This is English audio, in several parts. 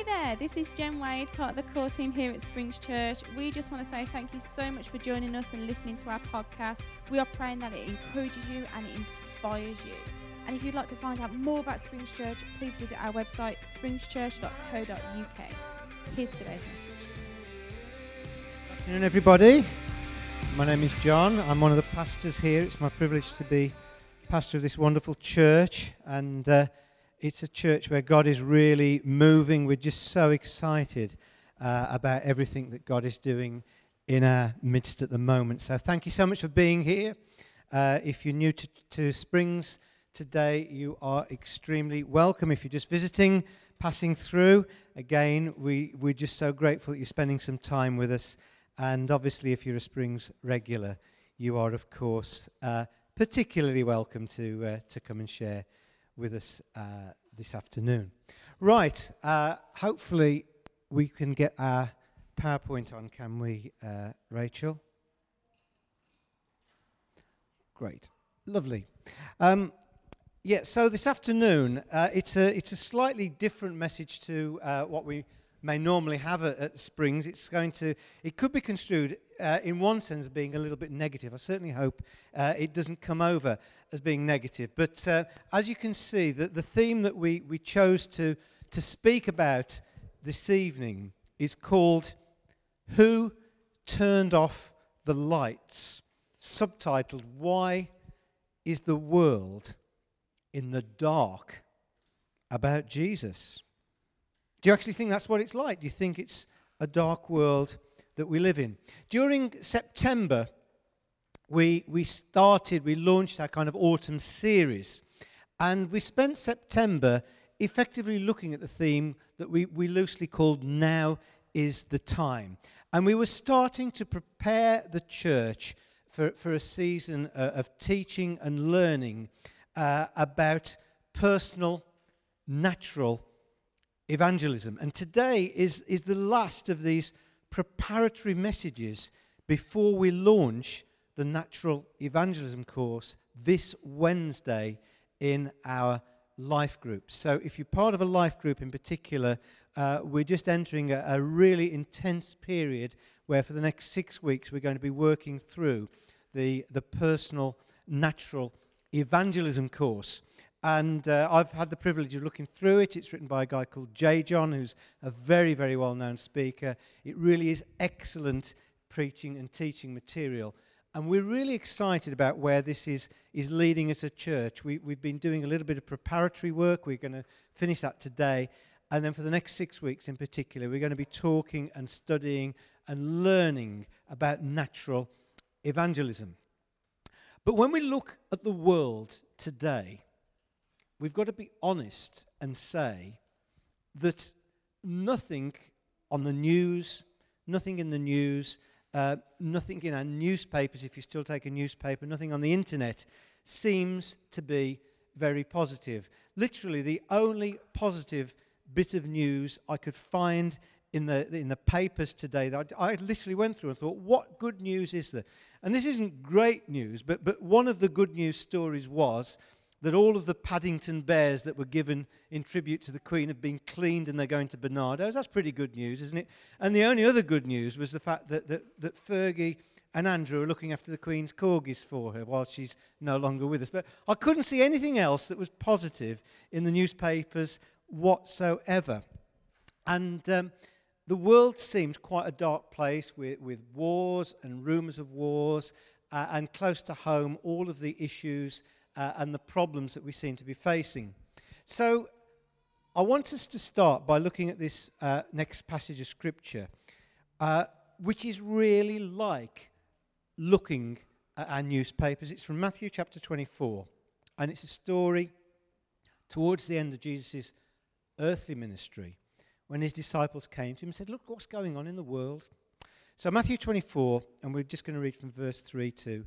Hey there, this is Jen Wade, part of the core team here at Springs Church. We just want to say thank you so much for joining us and listening to our podcast. We are praying that it encourages you and it inspires you. And if you'd like to find out more about Springs Church, please visit our website, springschurch.co.uk. Here's today's message. Good afternoon, everybody. My name is Jon. I'm one of the pastors here. It's my privilege to be pastor of this wonderful church, and uh, it's a church where God is really moving. We're just so excited uh, about everything that God is doing in our midst at the moment. So, thank you so much for being here. Uh, if you're new to, to Springs today, you are extremely welcome. If you're just visiting, passing through, again, we, we're just so grateful that you're spending some time with us. And obviously, if you're a Springs regular, you are, of course, uh, particularly welcome to, uh, to come and share with us uh, this afternoon. Right, uh, hopefully we can get our PowerPoint on, can we, uh, Rachel? Great, lovely. Um, yeah, so this afternoon, uh, it's, a, it's a slightly different message to uh, what we may normally have at, at, Springs. It's going to, it could be construed uh, in one sense being a little bit negative. I certainly hope uh, it doesn't come over as being negative. But uh, as you can see, the, the theme that we, we chose to, to speak about this evening is called Who Turned Off the Lights? Subtitled, Why is the World in the Dark About Jesus? Do you actually think that's what it's like? Do you think it's a dark world that we live in? During September, we, we started, we launched our kind of autumn series. And we spent September effectively looking at the theme that we, we loosely called Now is the Time. And we were starting to prepare the church for, for a season uh, of teaching and learning uh, about personal, natural evangelism. And today is, is the last of these preparatory messages before we launch the natural evangelism course this Wednesday in our life group. So, if you're part of a life group in particular, uh, we're just entering a, a, really intense period where, for the next six weeks, we're going to be working through the, the personal, natural evangelism course. And uh, I've had the privilege of looking through it. It's written by a guy called J. John, who's a very, very well known speaker. It really is excellent preaching and teaching material. And we're really excited about where this is, is leading as a church. We, we've been doing a little bit of preparatory work. We're going to finish that today. And then for the next six weeks in particular, we're going to be talking and studying and learning about natural evangelism. But when we look at the world today, we've got to be honest and say that nothing on the news, nothing in the news, uh, nothing in our newspapers, if you still take a newspaper, nothing on the internet seems to be very positive. Literally, the only positive bit of news I could find in the, in the papers today that I, I literally went through and thought, what good news is there? And this isn't great news, but, but one of the good news stories was that all of the Paddington bears that were given in tribute to the Queen have been cleaned and they're going to Barnardo's. That's pretty good news, isn't it? And the only other good news was the fact that, that, that Fergie and Andrew are looking after the Queen's corgis for her while she's no longer with us. But I couldn't see anything else that was positive in the newspapers whatsoever. And um, the world seems quite a dark place with, with wars and rumours of wars, uh, and close to home, all of the issues uh, and the problems that we seem to be facing. So, I want us to start by looking at this uh, next passage of Scripture, uh, which is really like looking at our newspapers. It's from Matthew chapter 24, and it's a story towards the end of Jesus' earthly ministry when his disciples came to him and said, Look what's going on in the world. So, Matthew 24, and we're just going to read from verse 3 to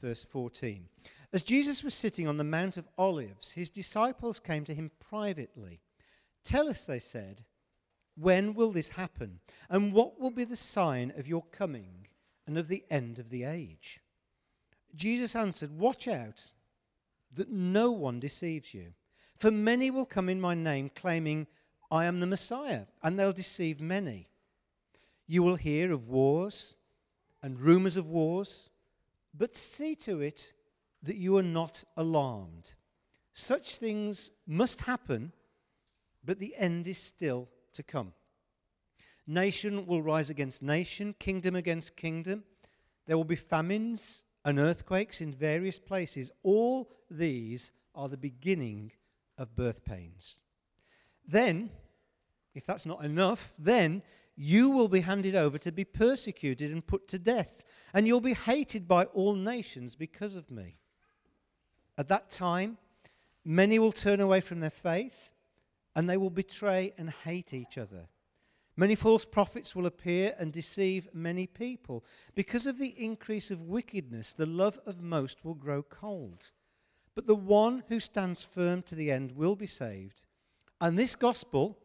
verse 14. As Jesus was sitting on the Mount of Olives, his disciples came to him privately. Tell us, they said, when will this happen? And what will be the sign of your coming and of the end of the age? Jesus answered, Watch out that no one deceives you. For many will come in my name, claiming, I am the Messiah, and they'll deceive many. You will hear of wars and rumors of wars, but see to it that you are not alarmed. Such things must happen, but the end is still to come. Nation will rise against nation, kingdom against kingdom. There will be famines and earthquakes in various places. All these are the beginning of birth pains. Then, if that's not enough, then you will be handed over to be persecuted and put to death, and you'll be hated by all nations because of me. At that time, many will turn away from their faith, and they will betray and hate each other. Many false prophets will appear and deceive many people. Because of the increase of wickedness, the love of most will grow cold. But the one who stands firm to the end will be saved. And this gospel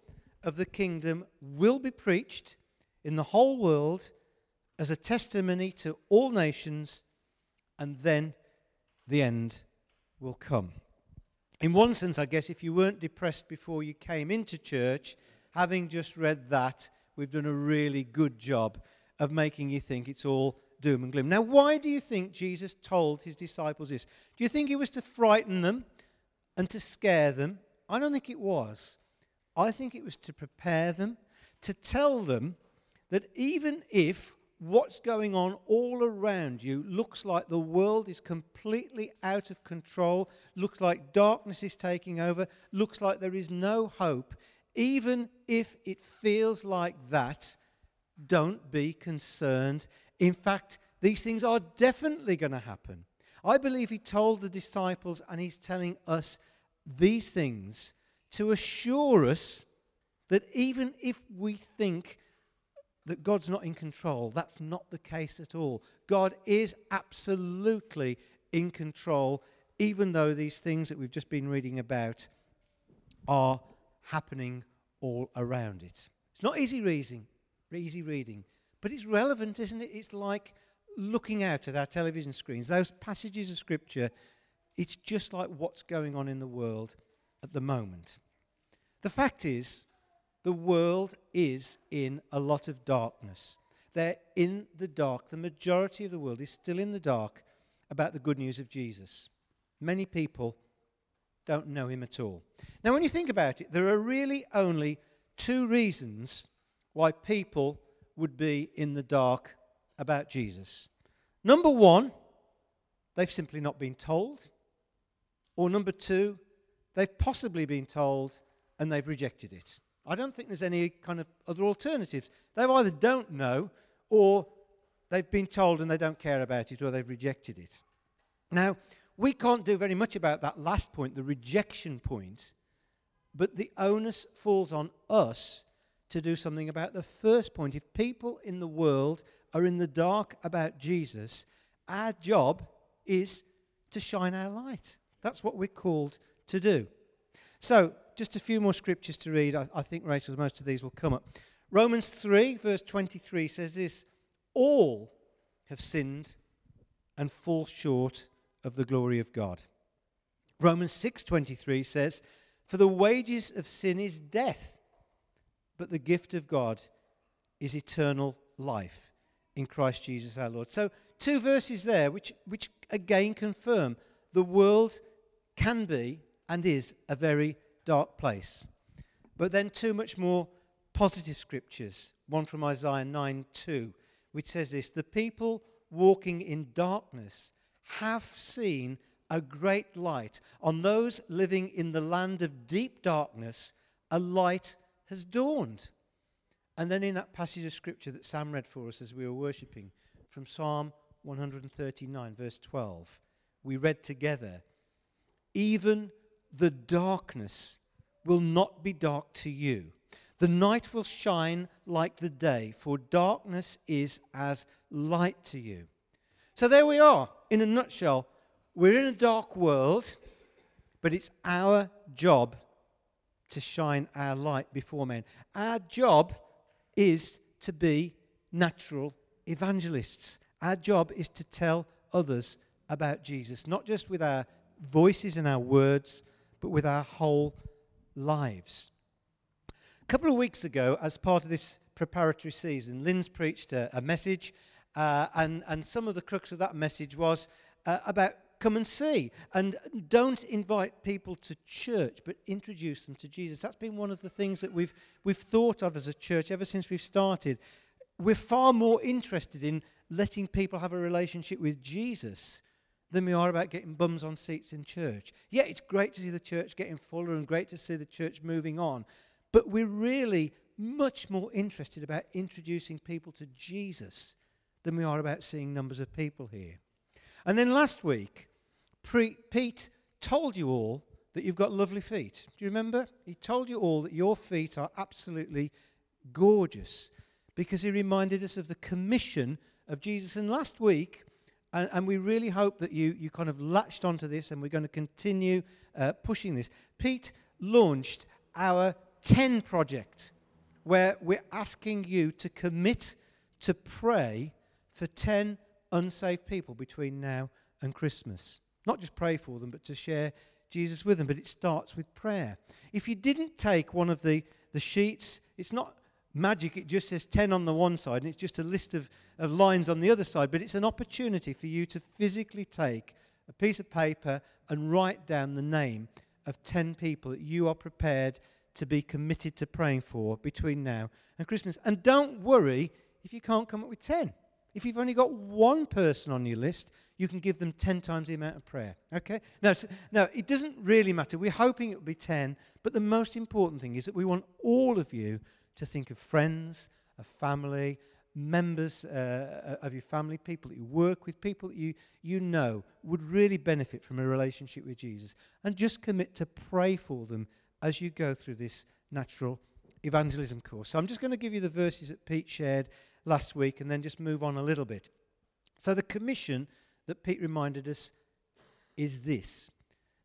of the kingdom will be preached in the whole world as a testimony to all nations, and then the end will come. In one sense, I guess, if you weren't depressed before you came into church, having just read that, we've done a really good job of making you think it's all doom and gloom. Now, why do you think Jesus told his disciples this? Do you think it was to frighten them and to scare them? I don't think it was. I think it was to prepare them, to tell them that even if what's going on all around you looks like the world is completely out of control, looks like darkness is taking over, looks like there is no hope, even if it feels like that, don't be concerned. In fact, these things are definitely going to happen. I believe he told the disciples, and he's telling us these things to assure us that even if we think that God's not in control, that's not the case at all. God is absolutely in control, even though these things that we've just been reading about are happening all around it. It's not easy reading, easy reading, but it's relevant, isn't it? It's like looking out at our television screens, those passages of scripture, it's just like what's going on in the world at the moment. The fact is, the world is in a lot of darkness. They're in the dark. The majority of the world is still in the dark about the good news of Jesus. Many people don't know him at all. Now, when you think about it, there are really only two reasons why people would be in the dark about Jesus. Number one, they've simply not been told. Or number two, they've possibly been told and they've rejected it. I don't think there's any kind of other alternatives. They either don't know or they've been told and they don't care about it or they've rejected it. Now, we can't do very much about that last point, the rejection point, but the onus falls on us to do something about the first point. If people in the world are in the dark about Jesus, our job is to shine our light. That's what we're called to do. So, just a few more scriptures to read. I, I think, Rachel, most of these will come up. Romans 3, verse 23 says this All have sinned and fall short of the glory of God. Romans 6:23 says, "For the wages of sin is death, but the gift of God is eternal life in Christ Jesus our Lord." So, two verses there which which again confirm the world can be and is a very dark place. But then two much more positive scriptures, one from Isaiah 9 2, which says this, "The people walking in darkness have seen a great light. On those living in the land of deep darkness, a light has dawned. And then in that passage of scripture that Sam read for us as we were worshipping, from Psalm 139, verse 12, we read together, Even the darkness will not be dark to you. The night will shine like the day, for darkness is as light to you. So there we are, in a nutshell. We're in a dark world, but it's our job to shine our light before men. Our job is to be natural evangelists. Our job is to tell others about Jesus, not just with our voices and our words, but with our whole lives. A couple of weeks ago, as part of this preparatory season, Lynn's preached a, a message, uh, and, and some of the crux of that message was uh, about come and see. And don't invite people to church, but introduce them to Jesus. That's been one of the things that we've, we've thought of as a church ever since we've started. We're far more interested in letting people have a relationship with Jesus than we are about getting bums on seats in church. Yeah, it's great to see the church getting fuller and great to see the church moving on, but we're really much more interested about introducing people to Jesus than we are about seeing numbers of people here. And then last week, Pre- Pete told you all that you've got lovely feet. Do you remember? He told you all that your feet are absolutely gorgeous because he reminded us of the commission of Jesus. And last week, and, and we really hope that you, you kind of latched onto this and we're going to continue uh, pushing this. Pete launched our 10 project where we're asking you to commit to pray for 10 unsaved people between now and Christmas. Not just pray for them, but to share Jesus with them. But it starts with prayer. If you didn't take one of the, the sheets, it's not magic, it just says 10 on the one side, and it's just a list of, of lines on the other side. But it's an opportunity for you to physically take a piece of paper and write down the name of 10 people that you are prepared to be committed to praying for between now and Christmas. And don't worry if you can't come up with 10. If you've only got one person on your list, you can give them 10 times the amount of prayer. Okay? Now, so, now, it doesn't really matter. We're hoping it will be 10, but the most important thing is that we want all of you to think of friends, of family, members uh, of your family, people that you work with, people that you, you know would really benefit from a relationship with Jesus. And just commit to pray for them as you go through this natural evangelism course. So I'm just going to give you the verses that Pete shared last week and then just move on a little bit. So, the commission that Pete reminded us is this.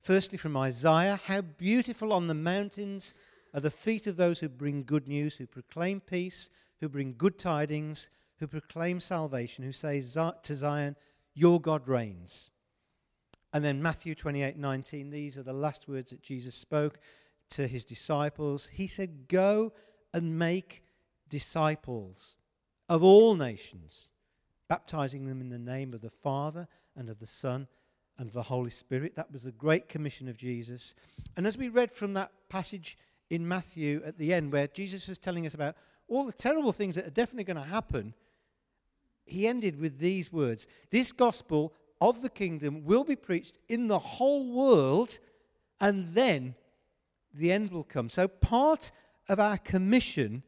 Firstly, from Isaiah How beautiful on the mountains are the feet of those who bring good news, who proclaim peace, who bring good tidings, who proclaim salvation, who say to Zion, Your God reigns. And then Matthew 28 19, these are the last words that Jesus spoke to his disciples. He said, Go and make disciples of all nations, baptizing them in the name of the Father and of the Son and of the Holy Spirit. That was the great commission of Jesus. And as we read from that passage in Matthew at the end, where Jesus was telling us about all the terrible things that are definitely going to happen, he ended with these words This gospel of the kingdom will be preached in the whole world, and then the end will come. So, part of our commission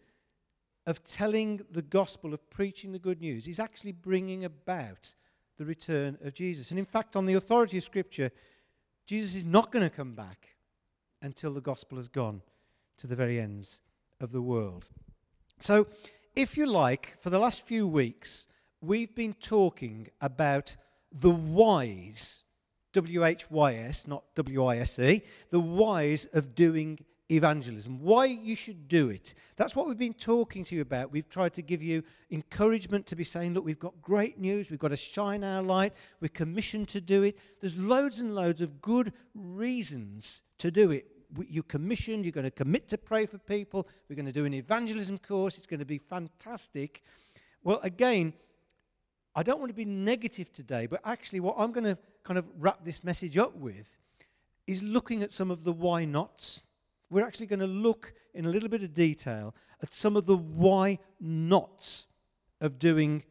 of telling the gospel, of preaching the good news, is actually bringing about the return of Jesus. And in fact, on the authority of Scripture, Jesus is not going to come back until the gospel has gone to the very ends of the world. So, if you like, for the last few weeks, we've been talking about the whys, W H Y S, not W I S E, the whys of doing evangelism, why you should do it. That's what we've been talking to you about. We've tried to give you encouragement to be saying, look, we've got great news, we've got to shine our light, we're commissioned to do it. There's loads and loads of good reasons to do it. You're commissioned, you're going to commit to pray for people, we're going to do an evangelism course, it's going to be fantastic. Well, again, I don't want to be negative today, but actually, what I'm going to kind of wrap this message up with is looking at some of the why nots we're actually going to look in a little bit of detail at some of the why nots of doing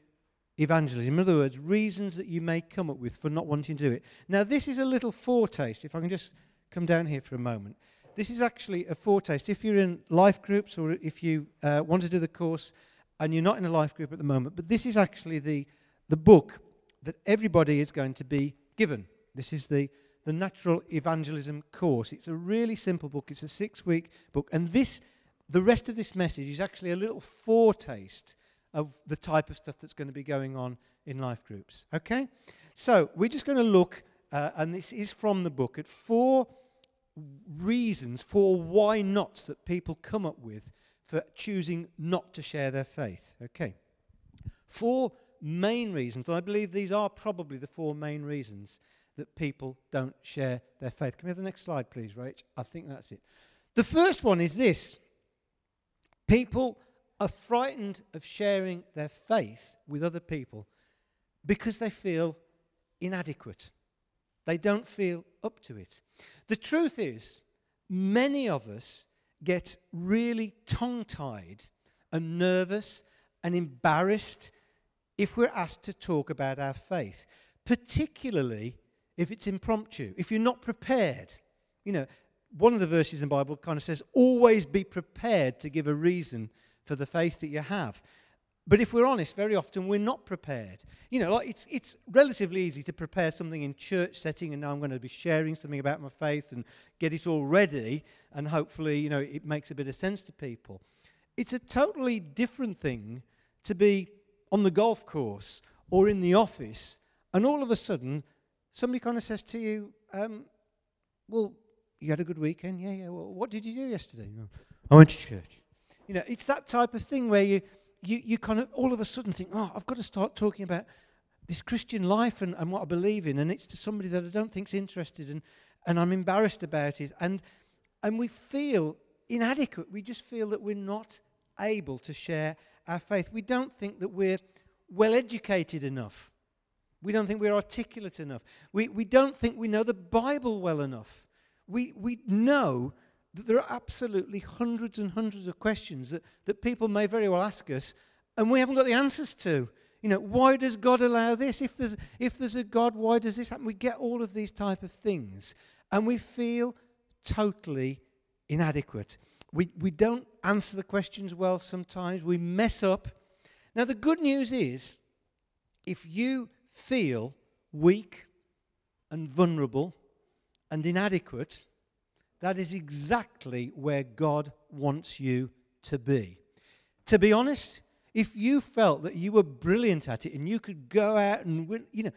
evangelism. In other words, reasons that you may come up with for not wanting to do it. Now, this is a little foretaste. If I can just come down here for a moment. This is actually a foretaste. If you're in life groups or if you uh, want to do the course and you're not in a life group at the moment, but this is actually the, the book that everybody is going to be given. This is the the Natural Evangelism course. It's a really simple book. It's a six-week book, and this, the rest of this message is actually a little foretaste of the type of stuff that's going to be going on in life groups. Okay, so we're just going to look, uh, and this is from the book, at four reasons, for why nots that people come up with for choosing not to share their faith. Okay, four main reasons, and I believe these are probably the four main reasons that people don't share their faith. Can we have the next slide, please, Rach? I think that's it. The first one is this People are frightened of sharing their faith with other people because they feel inadequate. They don't feel up to it. The truth is, many of us get really tongue tied and nervous and embarrassed if we're asked to talk about our faith, particularly if it's impromptu, if you're not prepared. You know, one of the verses in the Bible kind of says, always be prepared to give a reason for the faith that you have. But if we're honest, very often we're not prepared. You know, like it's, it's relatively easy to prepare something in church setting, and now I'm going to be sharing something about my faith and get it all ready, and hopefully, you know, it makes a bit of sense to people. It's a totally different thing to be on the golf course or in the office, and all of a sudden, somebody kind of says to you, um, Well, you had a good weekend? Yeah, yeah. Well, what did you do yesterday? I went to church. You know, it's that type of thing where you you, you kind of all of a sudden think, oh, I've got to start talking about this Christian life and, and what I believe in. And it's to somebody that I don't think's interested and, and I'm embarrassed about it. And, and we feel inadequate. We just feel that we're not able to share our faith. We don't think that we're well educated enough. We don't think we're articulate enough. We, we don't think we know the Bible well enough. We, we know there are absolutely hundreds and hundreds of questions that, that people may very well ask us and we haven't got the answers to. You know, why does God allow this? If there's, if there's a God, why does this happen? We get all of these type of things and we feel totally inadequate. We, we don't answer the questions well sometimes. We mess up. Now, the good news is if you feel weak and vulnerable and inadequate, that is exactly where God wants you to be. To be honest, if you felt that you were brilliant at it and you could go out and, win, you know,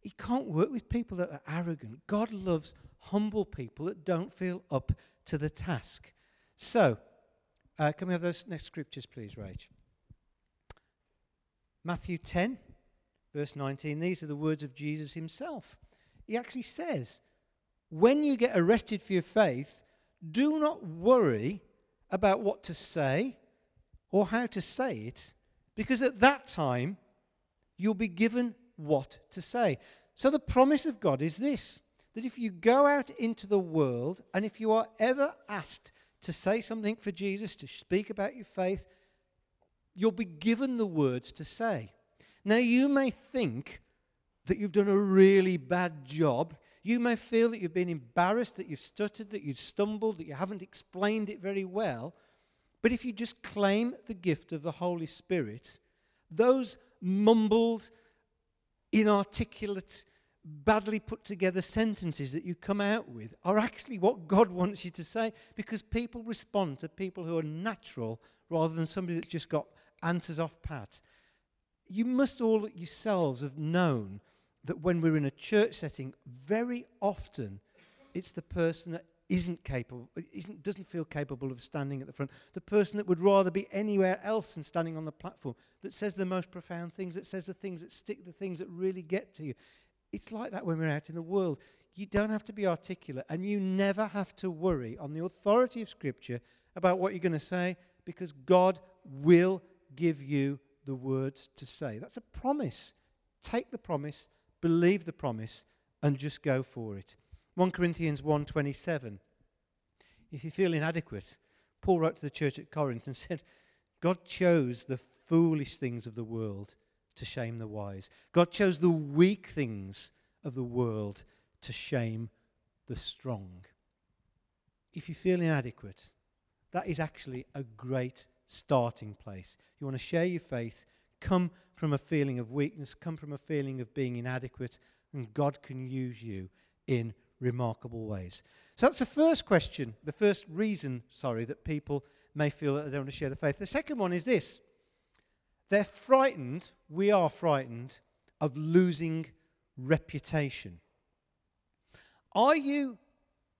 He can't work with people that are arrogant. God loves humble people that don't feel up to the task. So, uh, can we have those next scriptures, please, Rach? Matthew 10, verse 19. These are the words of Jesus himself. He actually says, when you get arrested for your faith, do not worry about what to say or how to say it, because at that time you'll be given what to say. So the promise of God is this that if you go out into the world and if you are ever asked to say something for Jesus, to speak about your faith, you'll be given the words to say. Now, you may think that you've done a really bad job you may feel that you've been embarrassed, that you've stuttered, that you've stumbled, that you haven't explained it very well. But if you just claim the gift of the Holy Spirit, those mumbled, inarticulate, badly put together sentences that you come out with are actually what God wants you to say because people respond to people who are natural rather than somebody that's just got answers off pat. You must all yourselves have known that when we're in a church setting, very often it's the person that isn't capable, isn't, doesn't feel capable of standing at the front, the person that would rather be anywhere else than standing on the platform, that says the most profound things, that says the things that stick, the things that really get to you. It's like that when we're out in the world. You don't have to be articulate, and you never have to worry on the authority of Scripture about what you're going to say, because God will give you the words to say. That's a promise. Take the promise believe the promise, and just go for it. 1 Corinthians 1:27. If you feel inadequate, Paul wrote to the church at Corinth and said, God chose the foolish things of the world to shame the wise. God chose the weak things of the world to shame the strong. If you feel inadequate, that is actually a great starting place. You want to share your faith, come from a feeling of weakness, come from a feeling of being inadequate, and God can use you in remarkable ways. So that's the first question, the first reason, sorry, that people may feel that they don't want to share the faith. The second one is this they're frightened, we are frightened, of losing reputation. Are you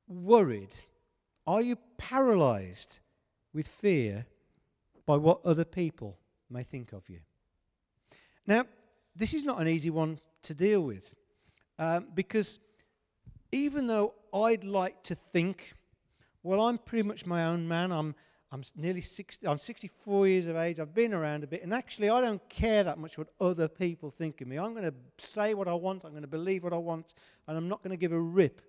worried? Are you paralyzed with fear by what other people may think of you? Now, this is not an easy one to deal with um, because even though I'd like to think, well, I'm pretty much my own man, I'm, I'm nearly 60, I'm 64 years of age. I've been around a bit, and actually, I don't care that much what other people think of me. I'm going to say what I want, I'm going to believe what I want, and I'm not going to give a rip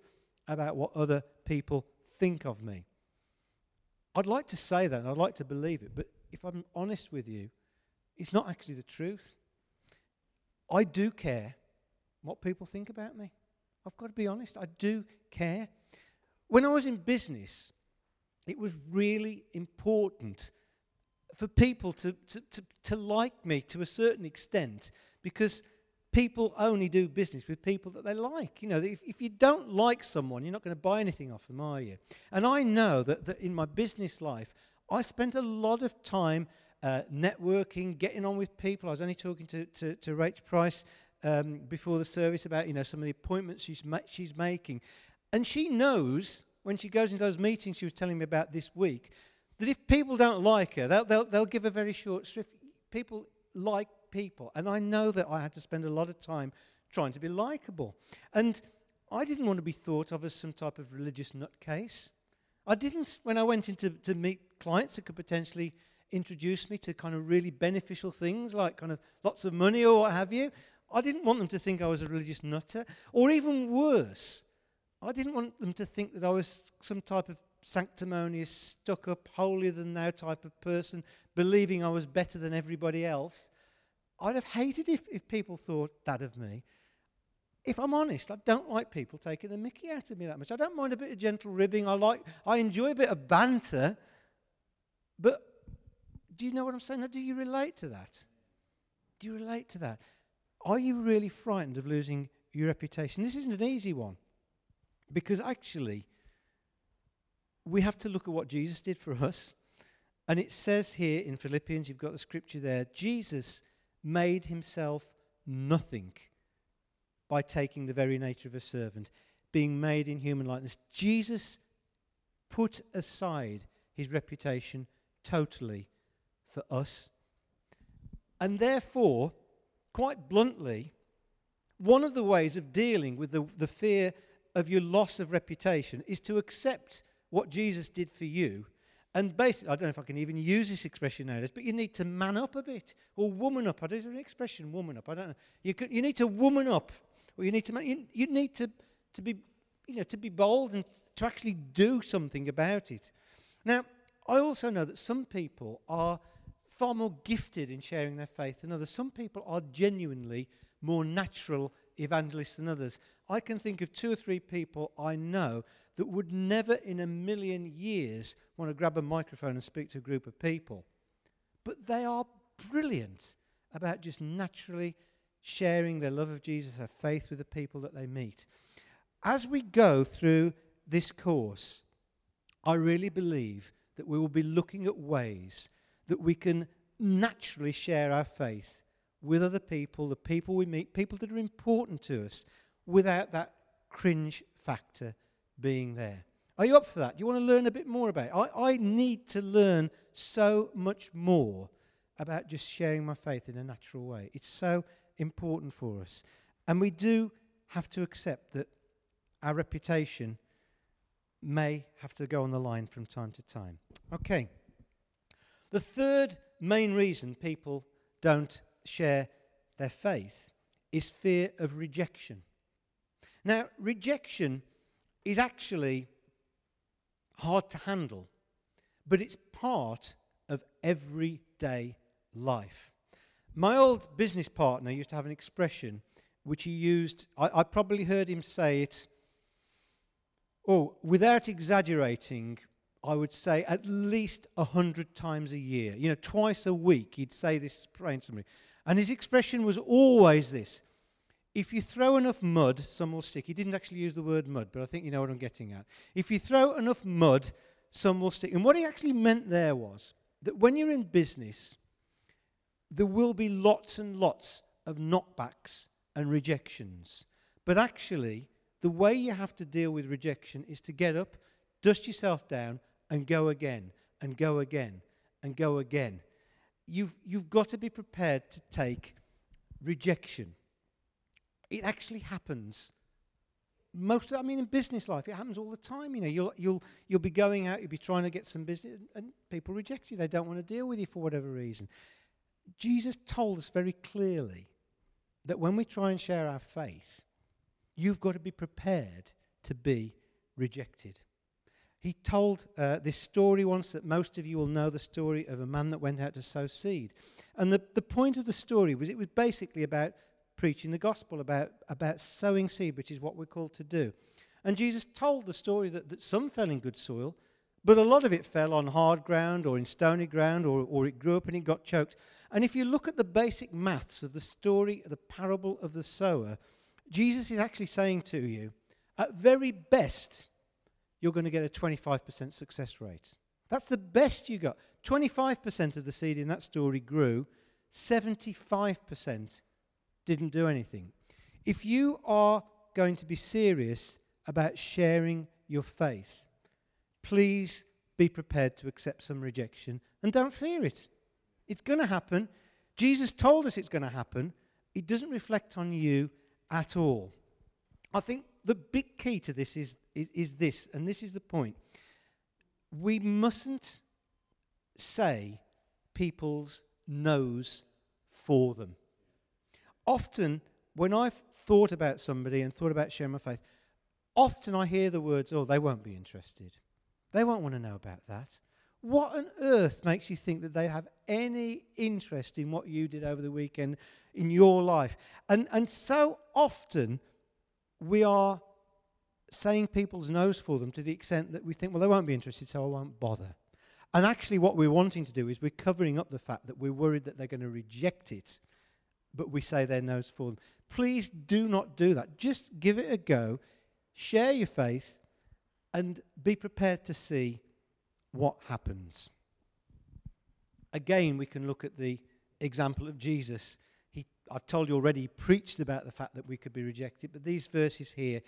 about what other people think of me. I'd like to say that, and I'd like to believe it, but if I'm honest with you, it's not actually the truth. I do care what people think about me. I've got to be honest, I do care. When I was in business, it was really important for people to, to, to, to like me to a certain extent because people only do business with people that they like. You know, if, if you don't like someone, you're not going to buy anything off them, are you? And I know that, that in my business life, I spent a lot of time uh, networking, getting on with people. I was only talking to, to, to Rach Price um, before the service about, you know, some of the appointments she's, ma- she's making. And she knows when she goes into those meetings she was telling me about this week, that if people don't like her, they'll, they'll, they'll give a very short shrift. People like people. And I know that I had to spend a lot of time trying to be likable. And I didn't want to be thought of as some type of religious nutcase. I didn't, when I went in to, to meet clients that could potentially introduce me to kind of really beneficial things like kind of lots of money or what have you, I didn't want them to think I was a religious nutter. Or even worse, I didn't want them to think that I was some type of sanctimonious, stuck up, holier than thou type of person, believing I was better than everybody else. I'd have hated if, if people thought that of me. If I'm honest, I don't like people taking the mickey out of me that much. I don't mind a bit of gentle ribbing. I like, I enjoy a bit of banter. But do you know what I'm saying? do you relate to that? Do you relate to that? Are you really frightened of losing your reputation? This isn't an easy one. Because actually, we have to look at what Jesus did for us. And it says here in Philippians, you've got the scripture there Jesus made himself nothing by taking the very nature of a servant, being made in human likeness. Jesus put aside his reputation totally for us. And therefore, quite bluntly, one of the ways of dealing with the, the fear of your loss of reputation is to accept what Jesus did for you. And basically, I don't know if I can even use this expression nowadays, but you need to man up a bit or woman up. Is there an expression, woman up? I don't know. You, could, you need to woman up, or you need to you, you need to, to be you know to be bold and to actually do something about it. Now, I also know that some people are far more gifted in sharing their faith than others. Some people are genuinely more natural evangelists than others. I can think of two or three people I know that would never in a million years want to grab a microphone and speak to a group of people. But they are brilliant about just naturally sharing their love of Jesus, their faith with the people that they meet. As we go through this course, I really believe that we will be looking at ways that we can naturally share our faith with other people, the people we meet, people that are important to us, without that cringe factor being there. Are you up for that? Do you want to learn a bit more about it? I, I need to learn so much more about just sharing my faith in a natural way. It's so important for us. And we do have to accept that our reputation may have to go on the line from time to time. Okay. The third main reason people don't share their faith is fear of rejection. Now, rejection is actually hard to handle, but it's part of everyday life. My old business partner used to have an expression which he used, I, I probably heard him say it, oh, without exaggerating, I would say at least a hundred times a year. You know, twice a week he'd say this praying to me. And his expression was always this if you throw enough mud, some will stick. He didn't actually use the word mud, but I think you know what I'm getting at. If you throw enough mud, some will stick. And what he actually meant there was that when you're in business, there will be lots and lots of knockbacks and rejections. But actually, the way you have to deal with rejection is to get up, dust yourself down, and go again, and go again, and go again you've, you've got to be prepared to take rejection. It actually happens most, I mean, in business life, it happens all the time. You know, you'll, you'll, you'll be going out, you'll be trying to get some business, and people reject you. They don't want to deal with you for whatever reason. Jesus told us very clearly that when we try and share our faith, you've got to be prepared to be rejected. He told uh, this story once that most of you will know the story of a man that went out to sow seed. And the, the point of the story was it was basically about preaching the gospel, about, about sowing seed, which is what we're called to do. And Jesus told the story that, that some fell in good soil, but a lot of it fell on hard ground or in stony ground or, or it grew up and it got choked. And if you look at the basic maths of the story, the parable of the sower, Jesus is actually saying to you, at very best, you're going to get a 25% success rate. That's the best you got. 25% of the seed in that story grew, 75% didn't do anything. If you are going to be serious about sharing your faith, please be prepared to accept some rejection and don't fear it. It's going to happen. Jesus told us it's going to happen. It doesn't reflect on you at all. I think the big key to this is, is, is this, and this is the point. We mustn't say people's no's for them. Often, when I've thought about somebody and thought about sharing my faith, often I hear the words, oh, they won't be interested. They won't want to know about that. What on earth makes you think that they have any interest in what you did over the weekend in your life? And, and so often, we are saying people's no's for them to the extent that we think, well, they won't be interested, so I won't bother. And actually, what we're wanting to do is we're covering up the fact that we're worried that they're going to reject it, but we say their no's for them. Please do not do that. Just give it a go, share your faith, and be prepared to see what happens. Again, we can look at the example of Jesus I've told you already, preached about the fact that we could be rejected, but these verses here,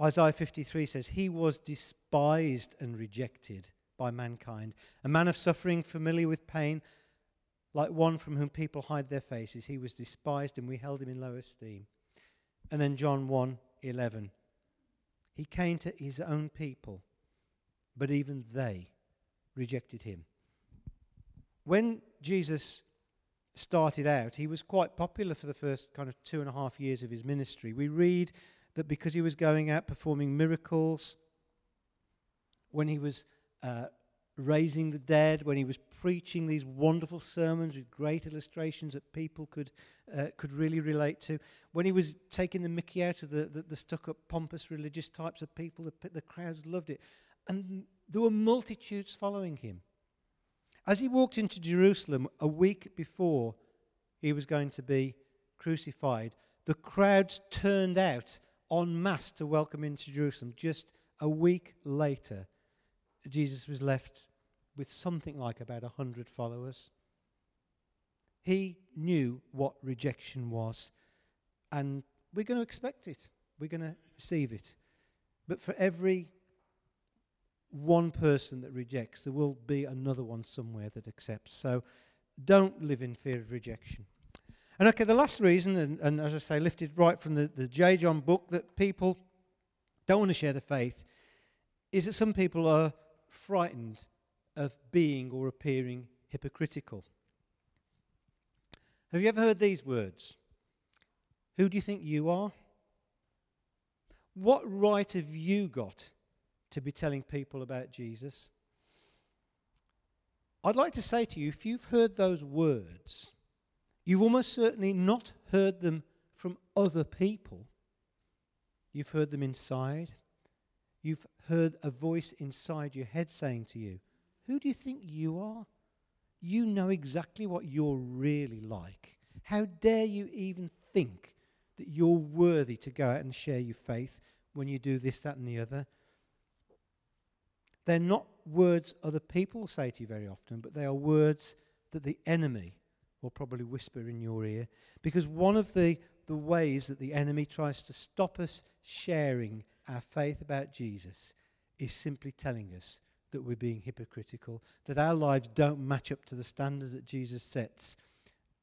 Isaiah 53 says, He was despised and rejected by mankind, a man of suffering, familiar with pain, like one from whom people hide their faces. He was despised and we held him in low esteem. And then John 1 11. He came to his own people, but even they rejected him. When Jesus started out, he was quite popular for the first kind of two and a half years of his ministry. We read that because he was going out performing miracles, when he was uh, raising the dead, when he was preaching these wonderful sermons with great illustrations that people could, uh, could really relate to, when he was taking the mickey out of the, the, the stuck up, pompous religious types of people, the, the crowds loved it. And there were multitudes following him. As he walked into Jerusalem a week before he was going to be crucified, the crowds turned out en masse to welcome him to Jerusalem. Just a week later, Jesus was left with something like about a hundred followers. He knew what rejection was, and we're going to expect it. We're going to receive it. But for every one person that rejects, there will be another one somewhere that accepts. So don't live in fear of rejection. And okay, the last reason, and, and as I say, lifted right from the, the J. John book, that people don't want to share the faith, is that some people are frightened of being or appearing hypocritical. Have you ever heard these words? Who do you think you are? What right have you got to be telling people about Jesus. I'd like to say to you if you've heard those words, you've almost certainly not heard them from other people. You've heard them inside. You've heard a voice inside your head saying to you, Who do you think you are? You know exactly what you're really like. How dare you even think that you're worthy to go out and share your faith when you do this, that, and the other? They're not words other people say to you very often, but they are words that the enemy will probably whisper in your ear. Because one of the, the ways that the enemy tries to stop us sharing our faith about Jesus is simply telling us that we're being hypocritical, that our lives don't match up to the standards that Jesus sets,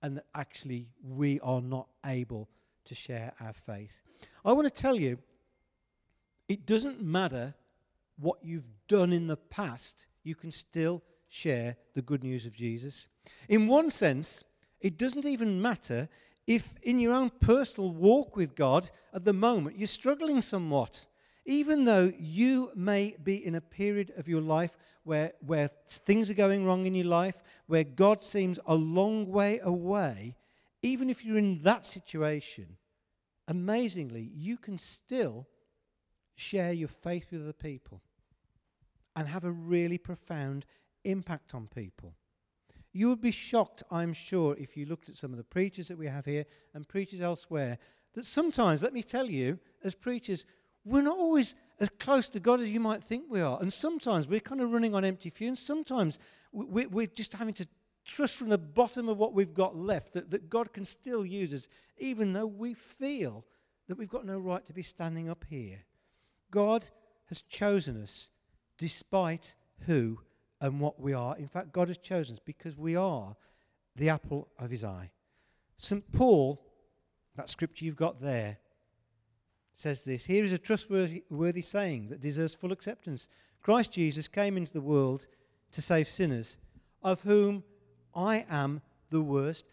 and that actually we are not able to share our faith. I want to tell you It doesn't matter what you've done in the past, you can still share the good news of Jesus. In one sense, it doesn't even matter if in your own personal walk with God at the moment you're struggling somewhat. Even though you may be in a period of your life where, where things are going wrong in your life, where God seems a long way away, even if you're in that situation, amazingly, you can still share your faith with other people and have a really profound impact on people. You would be shocked, I'm sure, if you looked at some of the preachers that we have here and preachers elsewhere, that sometimes, let me tell you, as preachers, we're not always as close to God as you might think we are. And sometimes we're kind of running on empty fumes. Sometimes we're just having to trust from the bottom of what we've got left that, that God can still use us, even though we feel that we've got no right to be standing up here. God has chosen us despite who and what we are. In fact, God has chosen us because we are the apple of his eye. St. Paul, that scripture you've got there, says this Here is a trustworthy saying that deserves full acceptance Christ Jesus came into the world to save sinners, of whom I am the worst.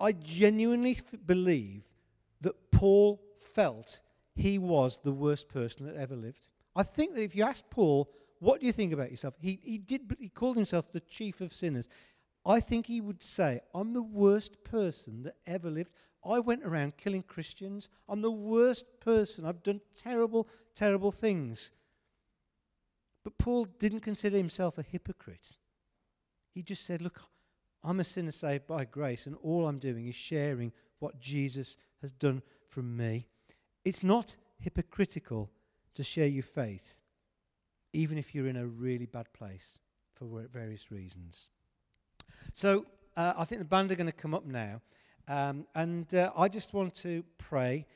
I genuinely believe that Paul felt he was the worst person that ever lived. I think that if you ask Paul, what do you think about yourself? He, he did, he called himself the chief of sinners. I think he would say, I'm the worst person that ever lived. I went around killing Christians. I'm the worst person. I've done terrible, terrible things. But Paul didn't consider himself a hypocrite. He just said, Look, I'm a sinner saved by grace, and all I'm doing is sharing what Jesus has done for me. It's not hypocritical to share your faith, even if you're in a really bad place for various reasons. So uh, I think the band are going to come up now. Um, and uh, I just want to pray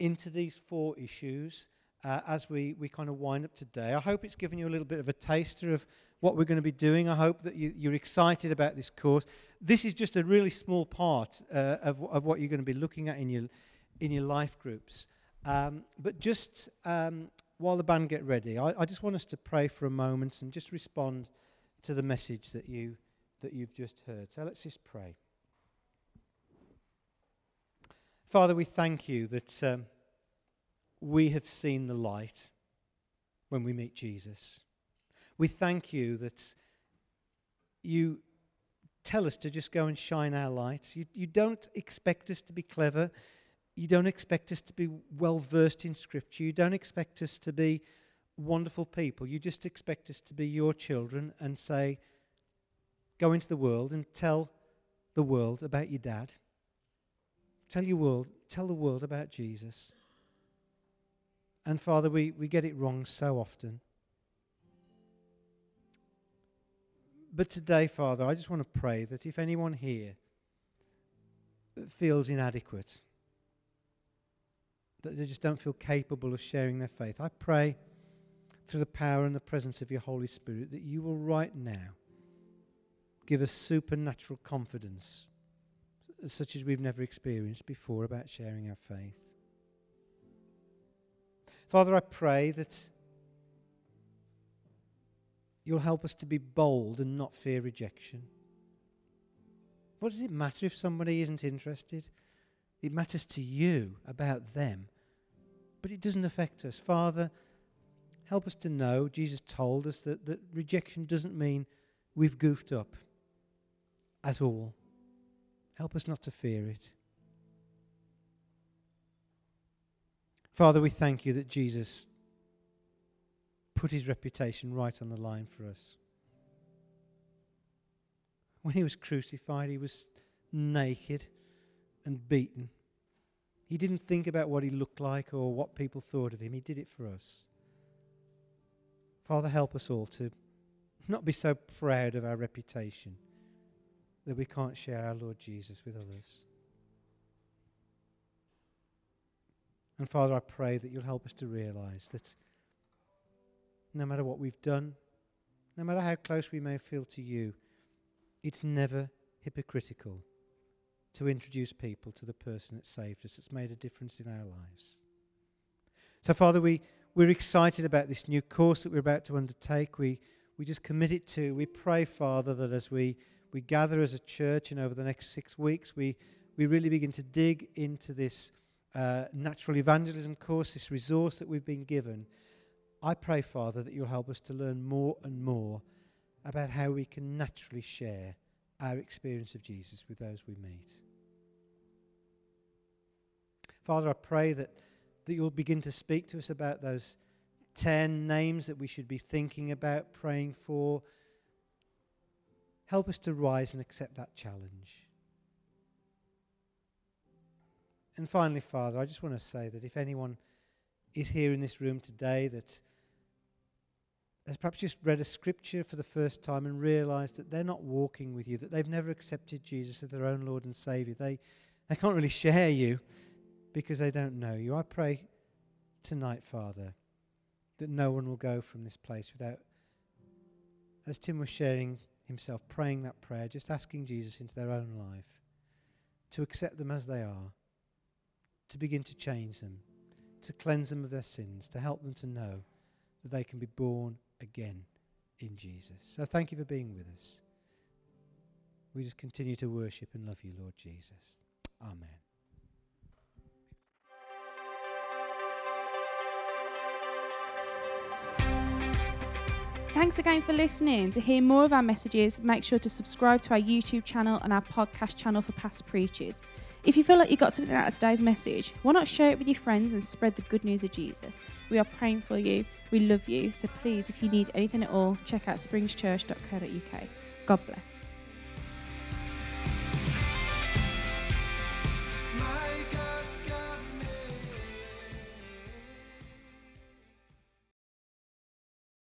into these four issues uh, as we, we kind of wind up today. I hope it's given you a little bit of a taster of what we're going to be doing. I hope that you, are excited about this course. This is just a really small part uh, of, of what you're going to be looking at in your, in your life groups. Um, but just um, while the band get ready, I, I just want us to pray for a moment and just respond to the message that, you, that you've just heard. So let's just pray. Father, we thank you that um, we have seen the light when we meet Jesus. We thank you that you tell us to just go and shine our lights. You, you don't expect us to be clever. You don't expect us to be well versed in Scripture. You don't expect us to be wonderful people. You just expect us to be your children and say, go into the world and tell the world about your dad. Tell your world, tell the world about Jesus. And Father, we, we get it wrong so often. But today, Father, I just want to pray that if anyone here feels inadequate, that they just don't feel capable of sharing their faith, I pray through the power and the presence of your Holy Spirit that you will right now give us supernatural confidence such as we've never experienced before about sharing our faith. Father, I pray that you'll help us to be bold and not fear rejection. What does it matter if somebody isn't interested? It matters to you about them, but it doesn't affect us. Father, help us to know, Jesus told us that, that rejection doesn't mean we've goofed up at all. Help us not to fear it. Father, we thank you that Jesus put his reputation right on the line for us. When he was crucified, he was naked and beaten. He didn't think about what he looked like or what people thought of him. He did it for us. Father, help us all to not be so proud of our reputation that we can't share our Lord Jesus with others. And Father, I pray that you'll help us to realize that no matter what we've done, no matter how close we may feel to you, it's never hypocritical to introduce people to the person that saved us, that's made a difference in our lives. So, Father, we, we're excited about this new course that we're about to undertake. We, we just commit it to. We pray, Father, that as we, we gather as a church and over the next six weeks, we, we really begin to dig into this uh, natural evangelism course, this resource that we've been given. I pray, Father, that you'll help us to learn more and more about how we can naturally share our experience of Jesus with those we meet. Father, I pray that, that you'll begin to speak to us about those 10 names that we should be thinking about, praying for. Help us to rise and accept that challenge. And finally, Father, I just want to say that if anyone is here in this room today that has perhaps just read a scripture for the first time and realized that they're not walking with you, that they've never accepted Jesus as their own Lord and Savior, they, they can't really share you because they don't know you. I pray tonight, Father, that no one will go from this place without, as Tim was sharing himself, praying that prayer, just asking Jesus into their own life to accept them as they are, to begin to change them, to cleanse them of their sins, to help them to know that they can be born again in Jesus. So thank you for being with us. We just continue to worship and love you, Lord Jesus. Amen. Thanks again for listening. To hear more of our messages, make sure to subscribe to our YouTube channel and our podcast channel for past preachers. If you feel like you got something out of today's message, why not share it with your friends and spread the good news of Jesus? We are praying for you. We love you. So please, if you need anything at all, check out springschurch.co.uk. God bless.